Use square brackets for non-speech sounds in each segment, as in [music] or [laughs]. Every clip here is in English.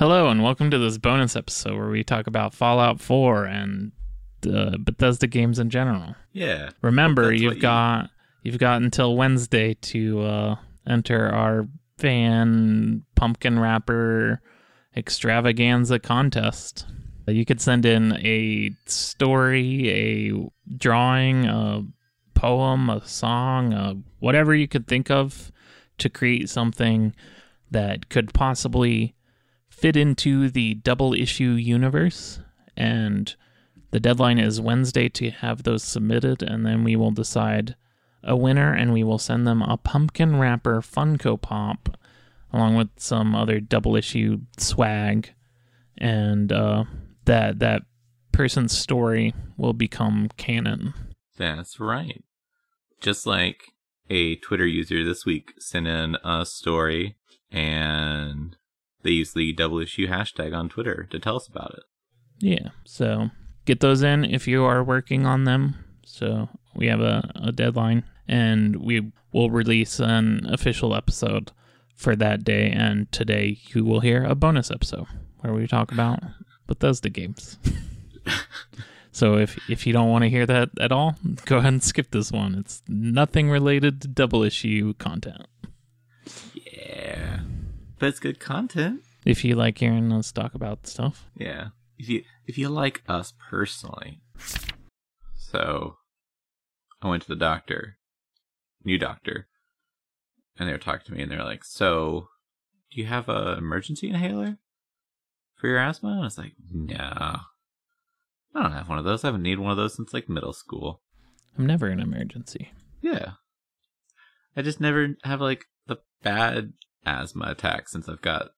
Hello, and welcome to this bonus episode where we talk about Fallout 4 and uh, Bethesda games in general. Yeah. Remember, you've you- got you've got until Wednesday to uh, enter our fan pumpkin wrapper extravaganza contest. You could send in a story, a drawing, a poem, a song, uh, whatever you could think of to create something that could possibly fit into the double issue universe. And the deadline is Wednesday to have those submitted, and then we will decide a winner and we will send them a pumpkin wrapper Funko Pop along with some other double issue swag. And uh, that that person's story will become canon. That's right. Just like a Twitter user this week sent in a story and they use the double issue hashtag on Twitter to tell us about it. Yeah. So get those in if you are working on them. So we have a, a deadline and we will release an official episode for that day. And today you will hear a bonus episode where we talk about Bethesda games. [laughs] so if if you don't want to hear that at all, go ahead and skip this one. It's nothing related to double issue content. Yeah. But it's good content. If you like hearing us talk about stuff. Yeah. If you if you like us personally. So I went to the doctor, new doctor, and they were talking to me and they're like, So do you have a emergency inhaler for your asthma? And I was like, No. I don't have one of those. I haven't needed one of those since like middle school. I'm never in emergency. Yeah. I just never have like the bad asthma attack since I've got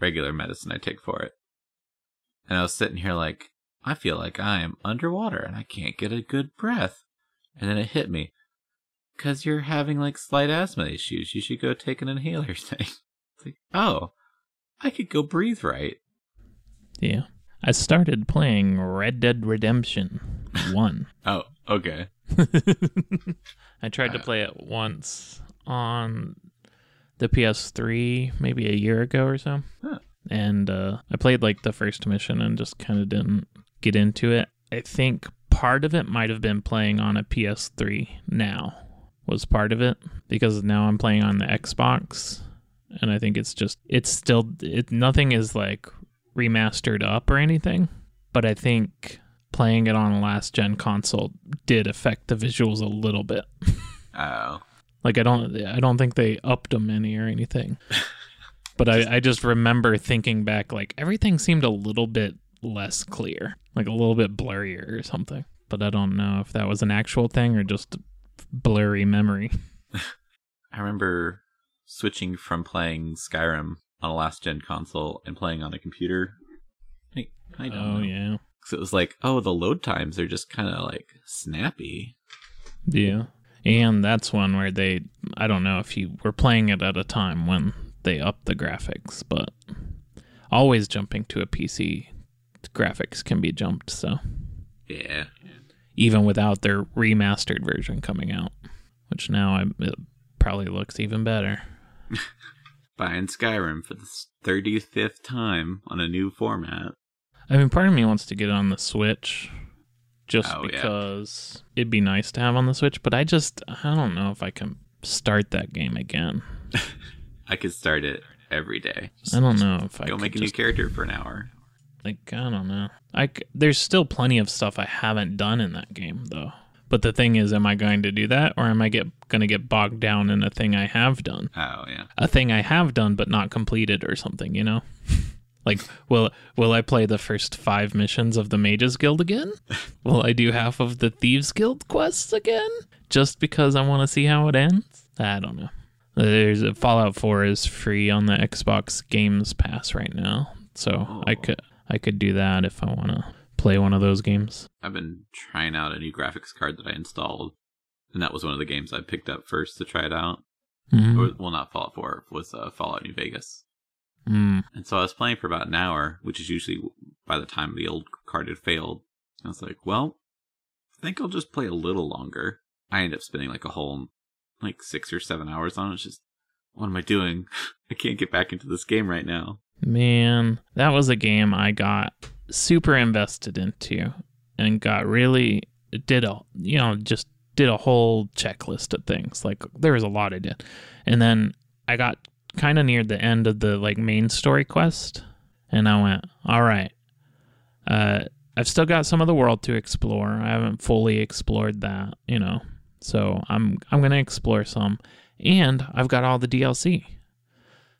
regular medicine I take for it. And I was sitting here like, I feel like I am underwater and I can't get a good breath. And then it hit me. Cause you're having like slight asthma issues. You should go take an inhaler [laughs] thing. It's like, oh, I could go breathe right. Yeah. I started playing Red Dead Redemption [laughs] 1. Oh, okay. [laughs] I tried to Uh, play it once on the PS3 maybe a year ago or so. Huh. And uh, I played like the first mission and just kind of didn't get into it. I think part of it might have been playing on a PS3 now was part of it because now I'm playing on the Xbox and I think it's just it's still it nothing is like remastered up or anything, but I think playing it on a last gen console did affect the visuals a little bit. [laughs] Oh. Like I don't I don't think they upped them any or anything. [laughs] But I, I just remember thinking back like everything seemed a little bit less clear. Like a little bit blurrier or something. But I don't know if that was an actual thing or just blurry memory. [laughs] I remember switching from playing Skyrim on a last gen console and playing on a computer. I, I don't Oh know. yeah. So it was like, oh, the load times are just kind of like snappy. Yeah. And that's one where they I don't know if you were playing it at a time when they upped the graphics, but always jumping to a PC graphics can be jumped, so Yeah. even without their remastered version coming out, which now I, it probably looks even better. [laughs] Buying Skyrim for the 35th time on a new format. I mean, part of me wants to get it on the Switch just Oh, yeah. because it'd be nice to have on the Switch, but I just I don't know if I can start that game again. [laughs] I could start it every day. Just I don't know if I Go make a new just- character for an hour. Like I don't know. I there's still plenty of stuff I haven't done in that game though. But the thing is, am I going to do that, or am I get going to get bogged down in a thing I have done, Oh, yeah. a thing I have done but not completed, or something? You know, [laughs] like will will I play the first five missions of the Mages Guild again? [laughs] will I do half of the Thieves Guild quests again, just because I want to see how it ends? I don't know. There's a Fallout 4 is free on the Xbox Games Pass right now, so I Oh. could I could do that if I want to play one of those games. I've been trying out a new graphics card that I installed. And that was one of the games I picked up first to try it out. Mhm. Or, well, not Fallout 4, it was uh, Fallout New Vegas. Mm. And so I was playing for about an hour, which is usually by the time the old card had failed. I was like, well, I think I'll just play a little longer. I end up spending like a whole, like six or seven hours on it. It's just, what am I doing? [laughs] I can't get back into this game right now. Man, that was a game I got super invested into and got really did a you know just did a whole checklist of things. Like there was a lot I did, and then I got kind of near the end of the like main story quest, and I went, all right, uh, I've still got some of the world to explore. I haven't fully explored that, you know, so I'm I'm gonna explore some, and I've got all the DLC.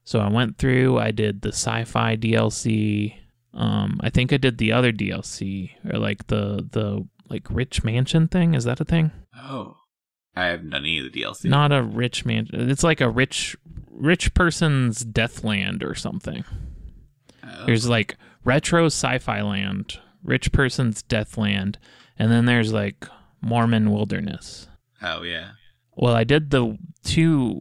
So I went through. I did the sci-fi DLC. Um, I think I did the other DLC or like the the like rich mansion thing. Is that a thing? Oh, I haven't done any of the DLC. Not a rich mansion. It's like a rich rich person's Deathland or something. Oh. There's like retro sci-fi land, rich person's Deathland, and then there's like Mormon wilderness. oh yeah. Well, I did the two.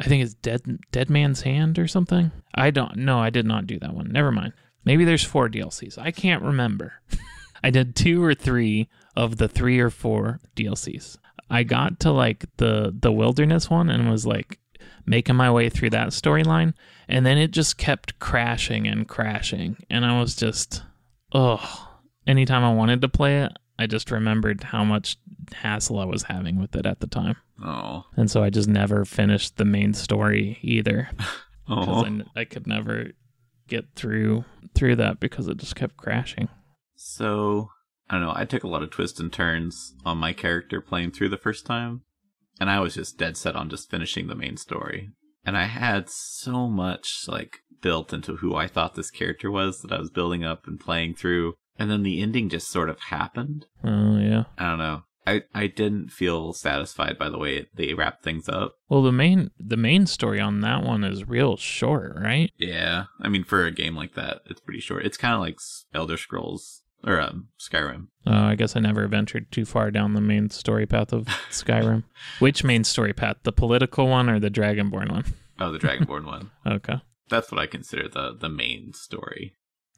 I think it's Dead Dead Man's Hand or something. I don't. No, I did not do that one. Never mind. Maybe there's four DLCs. I can't remember. [laughs] I did two or three of the three or four DLCs. I got to like the the wilderness one and was like making my way through that storyline, and then it just kept crashing and crashing, and I was just, oh. Anytime I wanted to play it, I just remembered how much hassle I was having with it at the time. Oh. And so I just never finished the main story either [laughs] because I, oh. n- I could never get through through that because it just kept crashing. So I don't know. I took a lot of twists and turns on my character playing through the first time, and I was just dead set on just finishing the main story. And I had so much like built into who I thought this character was that I was building up and playing through, and then the ending just sort of happened. Oh yeah. I don't know. I, I didn't feel satisfied by the way they wrapped things up. Well, the main the main story on that one is real short, right? Yeah, I mean for a game like that, it's pretty short. It's kind of like Elder Scrolls or um, Skyrim. Uh, I guess I never ventured too far down the main story path of [laughs] Skyrim. Which main story path? The political one or the Dragonborn one? [laughs] Oh, the Dragonborn one. [laughs] Okay. That's what I consider the the main story.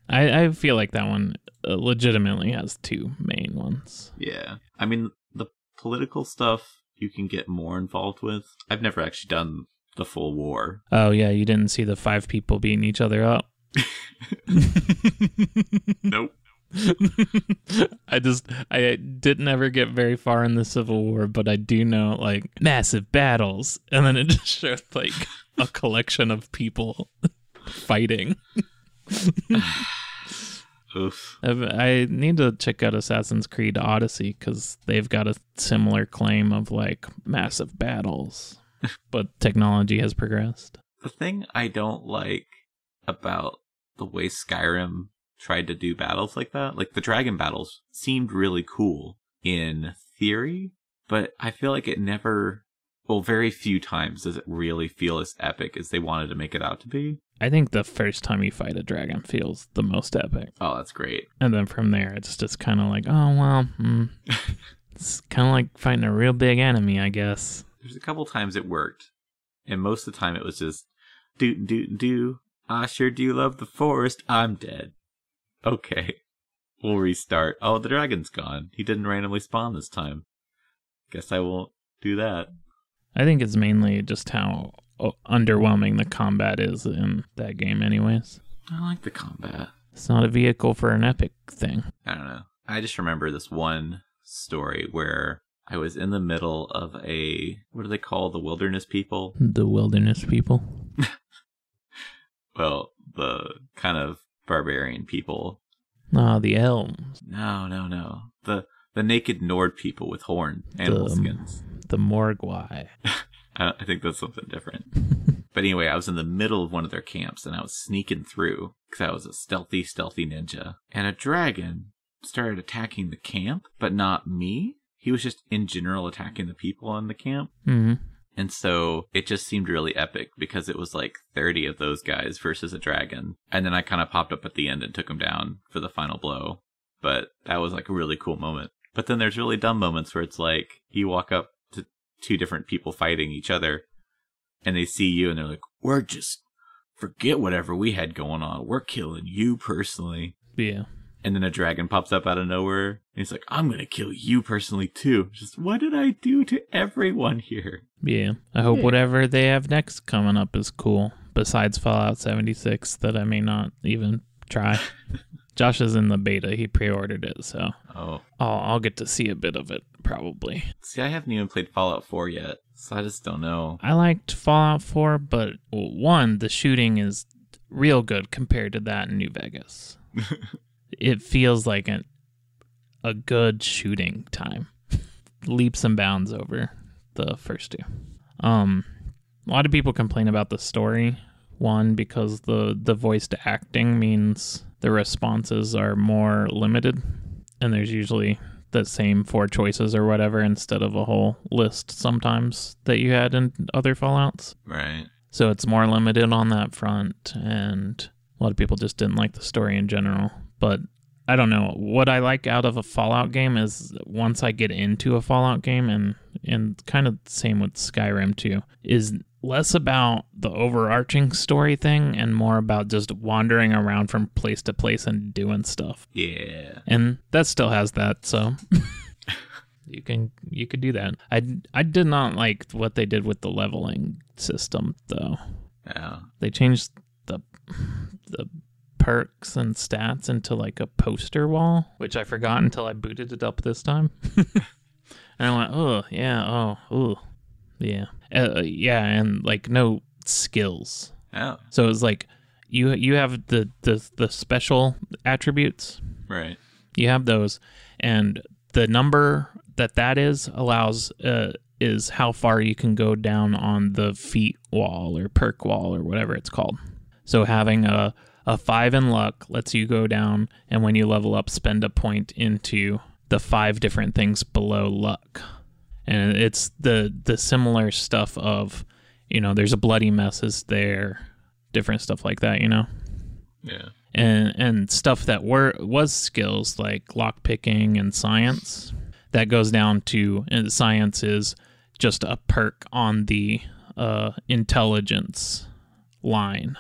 I, I feel like that one uh, legitimately has two main ones. Yeah, I mean the political stuff you can get more involved with. I've never actually done the full war. Oh yeah, you didn't see the five people beating each other up. Nope. [laughs] I just I didn't ever get very far in the Civil War, but I do know like massive battles, and then it [laughs] just showed like a collection of people [laughs] fighting. [sighs] Oof. I need to check out Assassin's Creed Odyssey because they've got a similar claim of like massive battles, but technology has progressed. The thing I don't like about the way Skyrim tried to do battles like that, like the dragon battles seemed really cool in theory, but I feel like it never well, very few times does it really feel as epic as they wanted to make it out to be. I think the first time you fight a dragon feels the most epic. Oh, that's great. And then from there, it's just kind of like, oh, well, mm. [laughs] it's kind of like fighting a real big enemy, I guess. There's a couple times it worked, and most of the time it was just do do do. I sure do love the forest. I'm dead. Okay, we'll restart. Oh, the dragon's gone. He didn't randomly spawn this time. Guess I won't do that. I think it's mainly just how underwhelming the combat is in that game, anyways. I like the combat. It's not a vehicle for an epic thing. I don't know. I just remember this one story where I was in the middle of a what do they call the wilderness people? The wilderness people. [laughs] Well, the kind of barbarian people. Ah, the elms. No, no, no. The the naked Nord people with horn animal The- skins. The Morgwai. [laughs] I, I think that's something different. [laughs] but anyway, I was in the middle of one of their camps and I was sneaking through because I was a stealthy, stealthy ninja. And a dragon started attacking the camp, but not me. He was just in general attacking the people in the camp. hmm And so it just seemed really epic because it was like 30 of those guys versus a dragon. And then I kind of popped up at the end and took him down for the final blow. But that was like a really cool moment. But then there's really dumb moments where it's like you walk up to two different people fighting each other and they see you and they're like, we're just, forget whatever we had going on. We're killing you personally. Yeah. And then a dragon pops up out of nowhere and he's like, I'm going to kill you personally too. Just what did I do to everyone here? Yeah. I hope Yeah. whatever they have next coming up is cool besides Fallout 76 that I may not even try. [laughs] Josh is in the beta. He pre-ordered it, so Oh. I'll, I'll get to see a bit of it probably. See, I haven't even played Fallout 4 yet, so I just don't know. I liked Fallout 4, but well, one, the shooting is real good compared to that in New Vegas. [laughs] it feels like a, a good shooting time. [laughs] Leaps and bounds over the first two. Um, a lot of people complain about the story. One, because the, the voiced acting means the responses are more limited, and there's usually the same four choices or whatever instead of a whole list sometimes that you had in other Fallouts. Right. So it's more limited on that front, and a lot of people just didn't like the story in general. But I don't know. What I like out of a Fallout game is once I get into a Fallout game, and and kind of same with Skyrim too, is less about the overarching story thing and more about just wandering around from place to place and doing stuff. Yeah. And that still has that, so [laughs] [laughs] you can you could do that. I I did not like what they did with the leveling system though. Yeah. They changed the the perks and stats into like a poster wall, which I forgot until I booted it up this time. [laughs] and I went, "Oh, yeah, oh, oh. Yeah. Uh, yeah, and like no skills. Oh. So it's like you you have the the the special attributes Right. you have those and the number that that is allows uh, is how far you can go down on the feat wall or perk wall or whatever it's called so having a a five in luck lets you go down and when you level up spend a point into the five different things below luck. And it's the the similar stuff of you know there's a bloody mess is there different stuff like that you know? Yeah. and and stuff that were was skills like lockpicking and science that goes down to and science is just a perk on the uh, intelligence line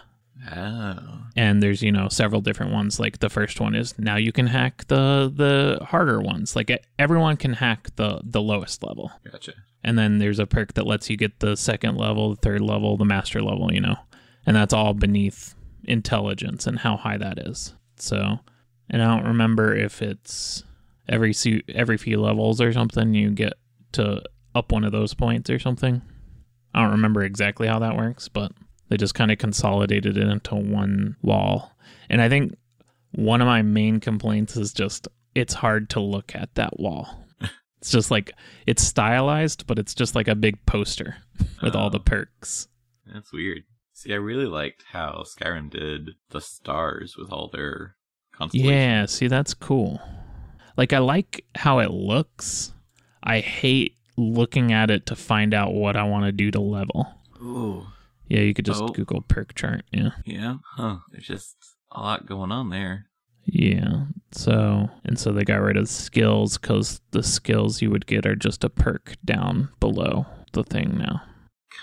Oh. and there's you know several different ones like the first one is now you can hack the the harder ones like everyone can hack the the lowest level Gotcha. and then there's a perk that lets you get the second level, the third level, the master level, you know. And that's all beneath intelligence and how high that is. So, and I don't remember if it's every su- every few levels or something you get to up one of those points or something. I don't remember exactly how that works, but they just kind of consolidated it into one wall. And I think one of my main complaints is just it's hard to look at that wall. [laughs] It's just like it's stylized, but it's just like a big poster with all the Oh. perks. That's weird. See, I really liked how Skyrim did the stars with all their constellations. Yeah, see that's cool. Like I like how it looks. I hate looking at it to find out what I want to do to level. Ooh. Yeah, you could just Oh. Google perk chart. Yeah. Yeah. Huh. There's just a lot going on there. Yeah. So, and so they got rid of skills because the skills you would get are just a perk down below the thing now.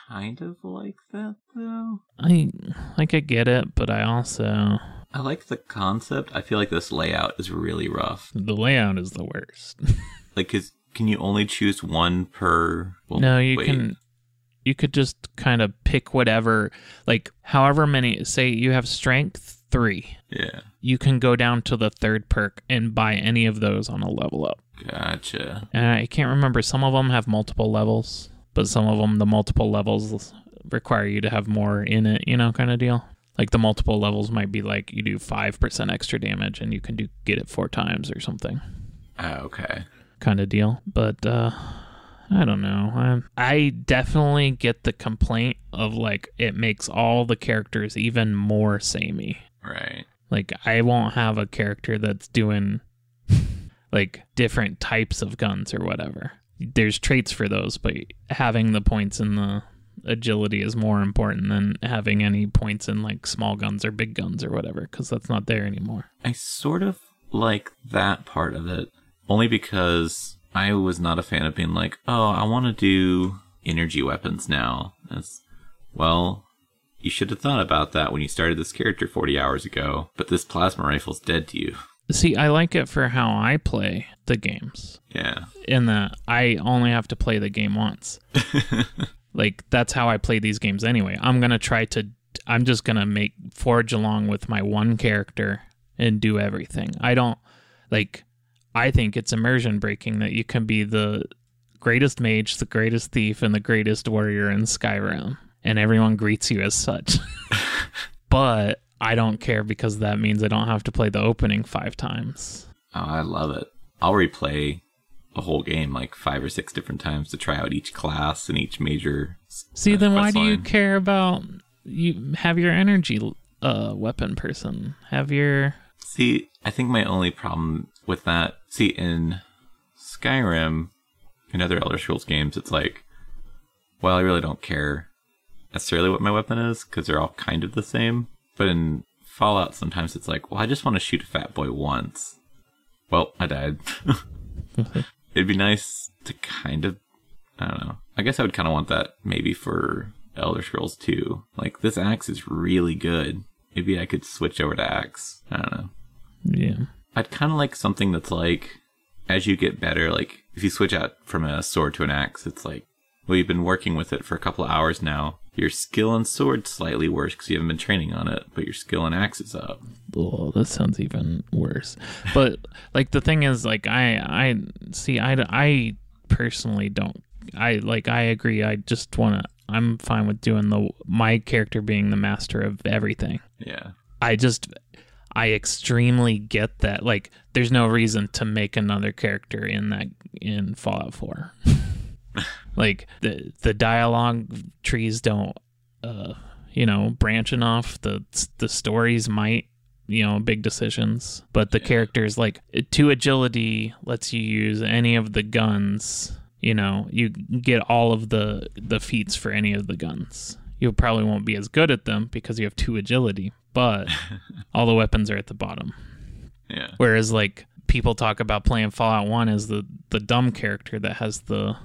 Kind of like that, though. I like I get it, but I also I like the concept. I feel like this layout is really rough. the layout is the worst. [laughs] Like, cause can you only choose one per? Well, no, you wait. can you could just kind of pick whatever like however many say you have strength 3. Yeah. You can go down to the third perk and buy any of those on a level up. Gotcha. And I can't remember some of them have multiple levels, but some of them the multiple levels require you to have more in it, you know, kind of deal. Like the multiple levels might be like you do 5% extra damage and you can do get it 4 times or something. Ah, okay. kind of deal. But uh, I don't know. I, I definitely get the complaint of like it makes all the characters even more samey. Right. Like I won't have a character that's doing [laughs] like different types of guns or whatever. There's traits for those, but having the points in the agility is more important than having any points in like small guns or big guns or whatever because that's not there anymore. I sort of like that part of it, only because I was not a fan of being like, oh, I want to do energy weapons now. That's, well, you should have thought about that when you started this character 40 hours ago, but this plasma rifle's dead to you. See, I like it for how I play the games. Yeah. in that I only have to play the game once. [laughs] like that's how I play these games anyway. I'm gonna try to I'm just gonna make forge along with my one character and do everything. I don't like. I think it's immersion breaking that you can be the greatest mage, the greatest thief, and the greatest warrior in Skyrim, and everyone greets you as such. [laughs] but I don't care because that means I don't have to play the opening five times. Oh, I love it. I'll replay a whole game like five or six different times to try out each class and each major. See, uh, then why quest do you care about you have your energy uh weapon person? Have your See, I think my only problem with that, see, in Skyrim and other Elder Scrolls games, it's like, well, I really don't care necessarily what my weapon is because they're all kind of the same. But in Fallout, sometimes it's like, well, I just want to shoot a fat boy once. Well, I died. [laughs] It'd be nice to kind of, I don't know. I guess I would kind of want that maybe for Elder Scrolls 2. Like, this axe is really good. Maybe I could switch over to axe. I don't know. yeah. I'd kind of like something that's like, as you get better, like if you switch out from a sword to an axe, it's like, well, you've been working with it for a couple of hours now. Your skill in sword's slightly worse because you haven't been training on it, but your skill in axe is up. Oh, that sounds even worse. But like the thing is, like I, I see, I, I personally don't. I like. I agree. I just want to. I'm fine with doing the my character being the master of everything. Yeah. I just. I extremely get that. Like, there's no reason to make another character in that in Fallout 4. [laughs] like the the dialogue trees don't, uh, you know, branching off The the stories might you know big decisions but the Yeah. characters like two agility lets you use any of the guns you know you get all of the the feats for any of the guns. You probably won't be as good at them because you have two agility but [laughs] all the weapons are at the bottom. Yeah. whereas like people talk about playing fallout 1 as the the dumb character that has the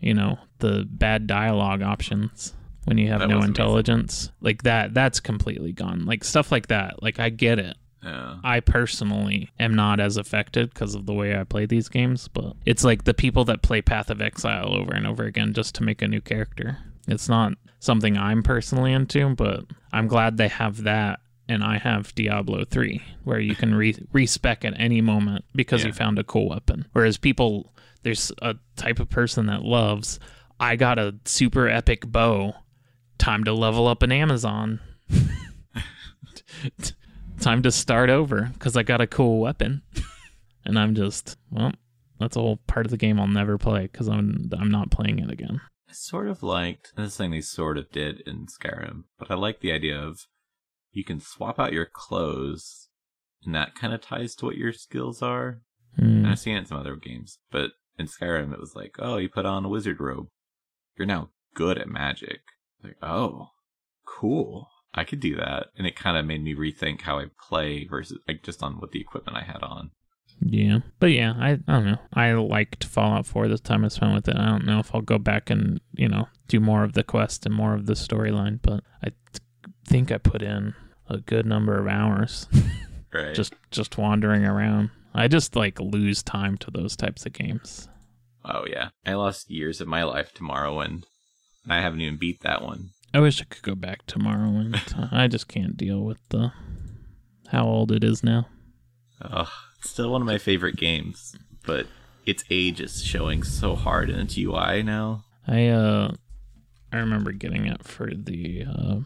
you know the bad dialogue options when you have That no was amazing. intelligence. Like that that's completely gone. Like stuff like that. Like i get it Yeah. I personally am not as affected because of the way I play these games, but it's like the people that play Path of Exile over and over again just to make a new character. It's not something I'm personally into, but I'm glad they have that. And I have Diablo 3, where you can re- respec at any moment because you found a cool weapon. Whereas people, there's a type of person that loves, I got a super epic bow, time to level up an Amazon. [laughs] [laughs] time to start over because I got a cool weapon. [laughs] and I'm just, well, that's a whole part of the game I'll never play because I'm I'm not playing it again. I sort of liked this thing they sort of did in Skyrim, but I like the idea of you can swap out your clothes, and that kind of ties to what your skills are. Hmm. And I've seen it in some other games, but in Skyrim it was like, oh, you put on a wizard robe, you're now good at magic. Like, oh, cool. I could do that, and it kind of made me rethink how I play versus like just on what the equipment I had on. Yeah, but yeah, I, I don't know. I liked Fallout 4 this time I spent with it. I don't know if I'll go back and you know do more of the quest and more of the storyline, but I think I put in a good number of hours [laughs] Right. just just wandering around. I just like lose time to those types of games. oh yeah, I lost years of my life to Morrowind, and I haven't even beat that one. I wish I could go back tomorrow, and [laughs] I just can't deal with the how old it is now. Ugh, it's still one of my favorite games, but its age is showing so hard in its UI now. I uh, I remember getting it for the uh,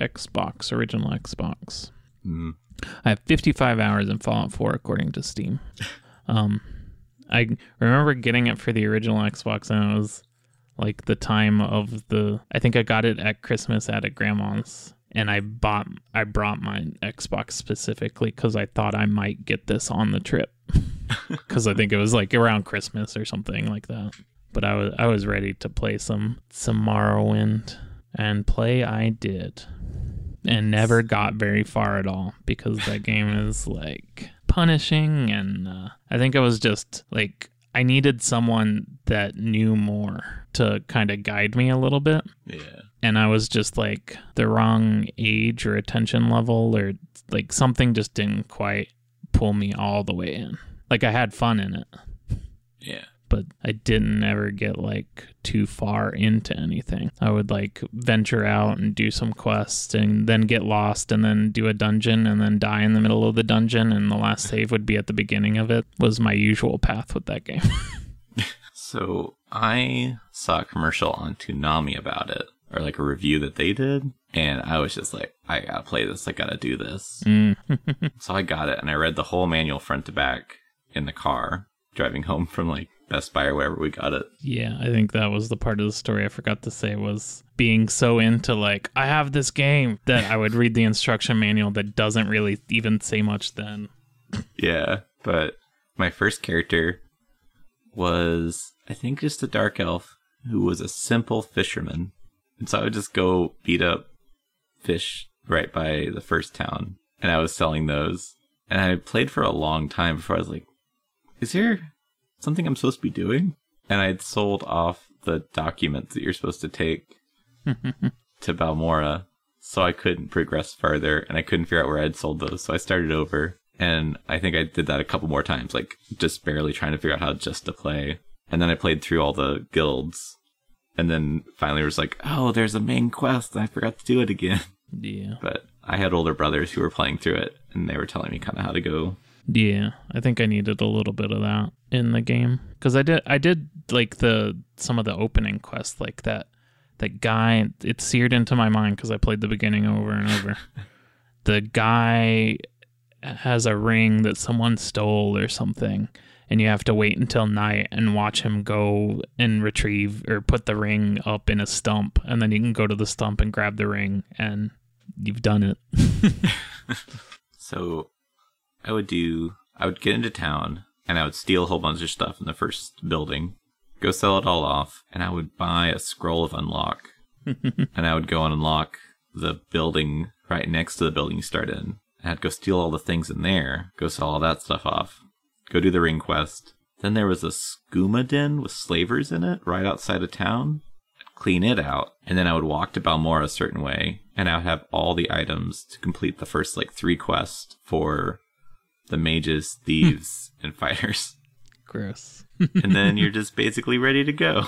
Xbox, original Xbox. Mm. I have 55 hours in Fallout 4 according to Steam. [laughs] Um, I remember getting it for the original Xbox, and it was like the time of the. I think I got it at Christmas at a grandma's, and I bought. I brought my Xbox specifically because I thought I might get this on the trip, [laughs] [laughs] because I think it was like around Christmas or something like that. But I was I was ready to play some some Morrowind, and play I did and never got very far at all because that game is like punishing and uh, i think i was just like i needed someone that knew more to kind of guide me a little bit Yeah. and i was just like the wrong age or attention level or like something just didn't quite pull me all the way in like i had fun in it Yeah. But I didn't ever get like too far into anything. I would like venture out and do some quests and then get lost and then do a dungeon and then die in the middle of the dungeon and the last save would be at the beginning of it was my usual path with that game. [laughs] So I saw a commercial on Toonami about it, or like a review that they did, and I was just like, I gotta play this, I gotta do this. Mm. [laughs] So I got it, and I read the whole manual front to back in the car driving home from like Best Buy or wherever we got it. Yeah, I think that was the part of the story I forgot to say was being so into like I have this game that I would read the instruction manual that doesn't really even say much then. [laughs] Yeah, but my first character was, I think, just a dark elf who was a simple fisherman. And so I would just go beat up fish right by the first town, and I was selling those. And I played for a long time before I was like, is there something I'm supposed to be doing? And I'd sold off the documents that you're supposed to take [laughs] to Balmora, so I couldn't progress further, and I couldn't figure out where I'd sold those. So I started over, and I think I did that a couple more times, like just barely trying to figure out how just to play. And then I played through all the guilds, and then finally was like, oh, there's a main quest, and I forgot to do it again. Yeah. But I had older brothers who were playing through it, and they were telling me kind of how to go. Yeah, I think I needed a little bit of that in the game cuz I did I did like the some of the opening quests like that that guy it seared into my mind cuz I played the beginning over and over. [laughs] the guy has a ring that someone stole or something and you have to wait until night and watch him go and retrieve or put the ring up in a stump and then you can go to the stump and grab the ring and you've done it. [laughs] [laughs] So I would do, I would get into town, and I would steal a whole bunch of stuff in the first building, go sell it all off, and I would buy a scroll of unlock, [laughs] and I would go and unlock the building right next to the building you start in. And I'd go steal all the things in there, go sell all that stuff off, go do the ring quest. Then there was a skooma den with slavers in it right outside of town. I'd clean it out, and then I would walk to Balmora a certain way, and I would have all the items to complete the first like three quests for the mages, hmm. thieves, and fighters. Gross. And then you're just basically ready to go.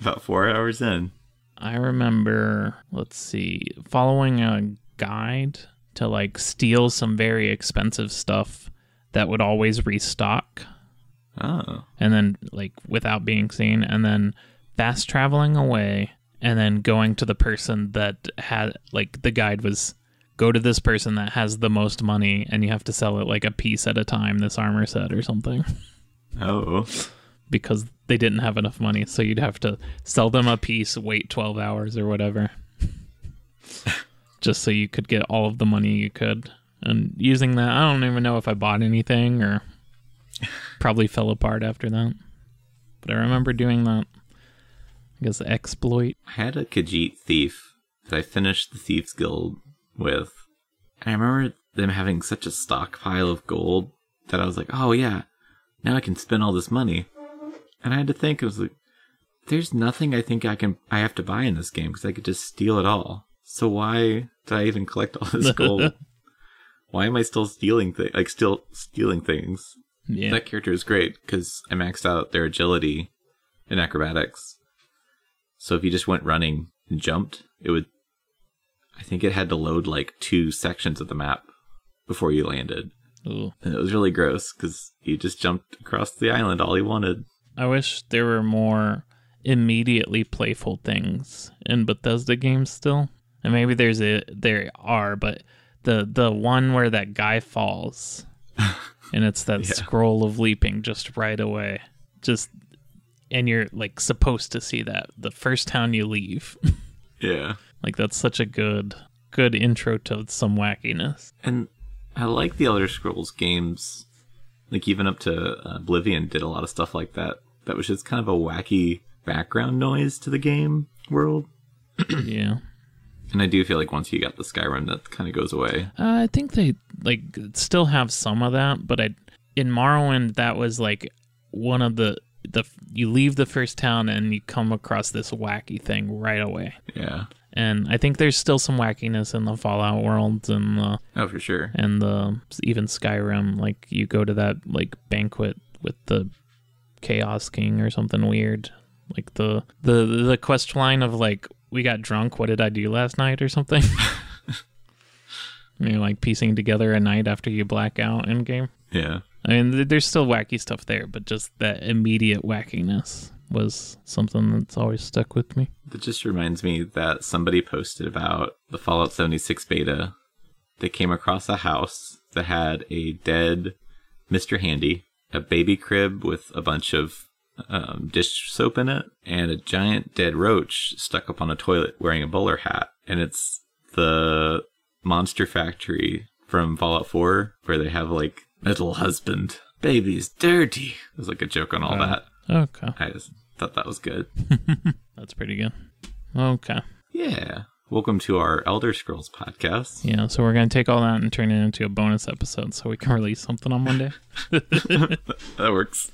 About four hours in. I remember, let's see, following a guide to like steal some very expensive stuff that would always restock Oh. and then like without being seen and then fast traveling away and then going to the person that had like the guide was go to this person that has the most money and you have to sell it like a piece at a time this armor set or something. [laughs] Oh. because they didn't have enough money so you'd have to sell them a piece wait 12 hours or whatever. [laughs] Just so you could get all of the money you could. And using that i don't even know if i bought anything or [laughs] probably fell apart after that. But i remember doing that. I guess exploit. I had a Khajiit thief that I finished the Thieves Guild with. And I remember them having such a stockpile of gold that I was like, oh yeah, now I can spend all this money. And I had to think, I was like, there's nothing I think I can, I have to buy in this game because I could just steal it all. So why did I even collect all this gold? [laughs] why am I still stealing things? Like still stealing things? yeah That character is great because I maxed out their agility and acrobatics. So if you just went running and jumped, it would. I think it had to load like two sections of the map before you landed. Ooh. And it was really gross because you just jumped across the island all he wanted. I wish there were more immediately playful things in Bethesda games still. And maybe there's a there are, but the the one where that guy falls [laughs] and it's that Yeah. scroll of leaping just right away. Just and you're like supposed to see that the first town you leave. [laughs] Yeah. Like that's such a good good intro to some wackiness. And I like the Elder Scrolls games. Like even up to uh, Oblivion did a lot of stuff like that. That was just kind of a wacky background noise to the game world. [clears throat] yeah. And I do feel like once you got the Skyrim, that kind of goes away. Uh, I think they like still have some of that, but I in Morrowind that was like one of the the you leave the first town and you come across this wacky thing right away. Yeah. And I think there's still some wackiness in the Fallout worlds and the Oh, for sure. and the even Skyrim. Like you go to that like banquet with the Chaos King or something weird. Like the the the quest line of like we got drunk, what did I do last night or something? [laughs] You're like piecing together a night after you black out in game. Yeah. I mean, there's still wacky stuff there, but just that immediate wackiness was something that's always stuck with me. That just reminds me that somebody posted about the Fallout 76 beta. They came across a house that had a dead Mr. Handy, a baby crib with a bunch of um, dish soap in it, and a giant dead roach stuck up on a toilet wearing a bowler hat. And it's the Monster Factory from Fallout 4, where they have like metal husband, baby's dirty. There's like a joke on all Oh. that. Okay, I just thought that was good. [laughs] that's pretty good. Okay, Yeah. Welcome to our Elder Scrolls podcast. yeah. So we're gonna take all that and turn it into a bonus episode, so we can [laughs] release something on Monday. [laughs] that works.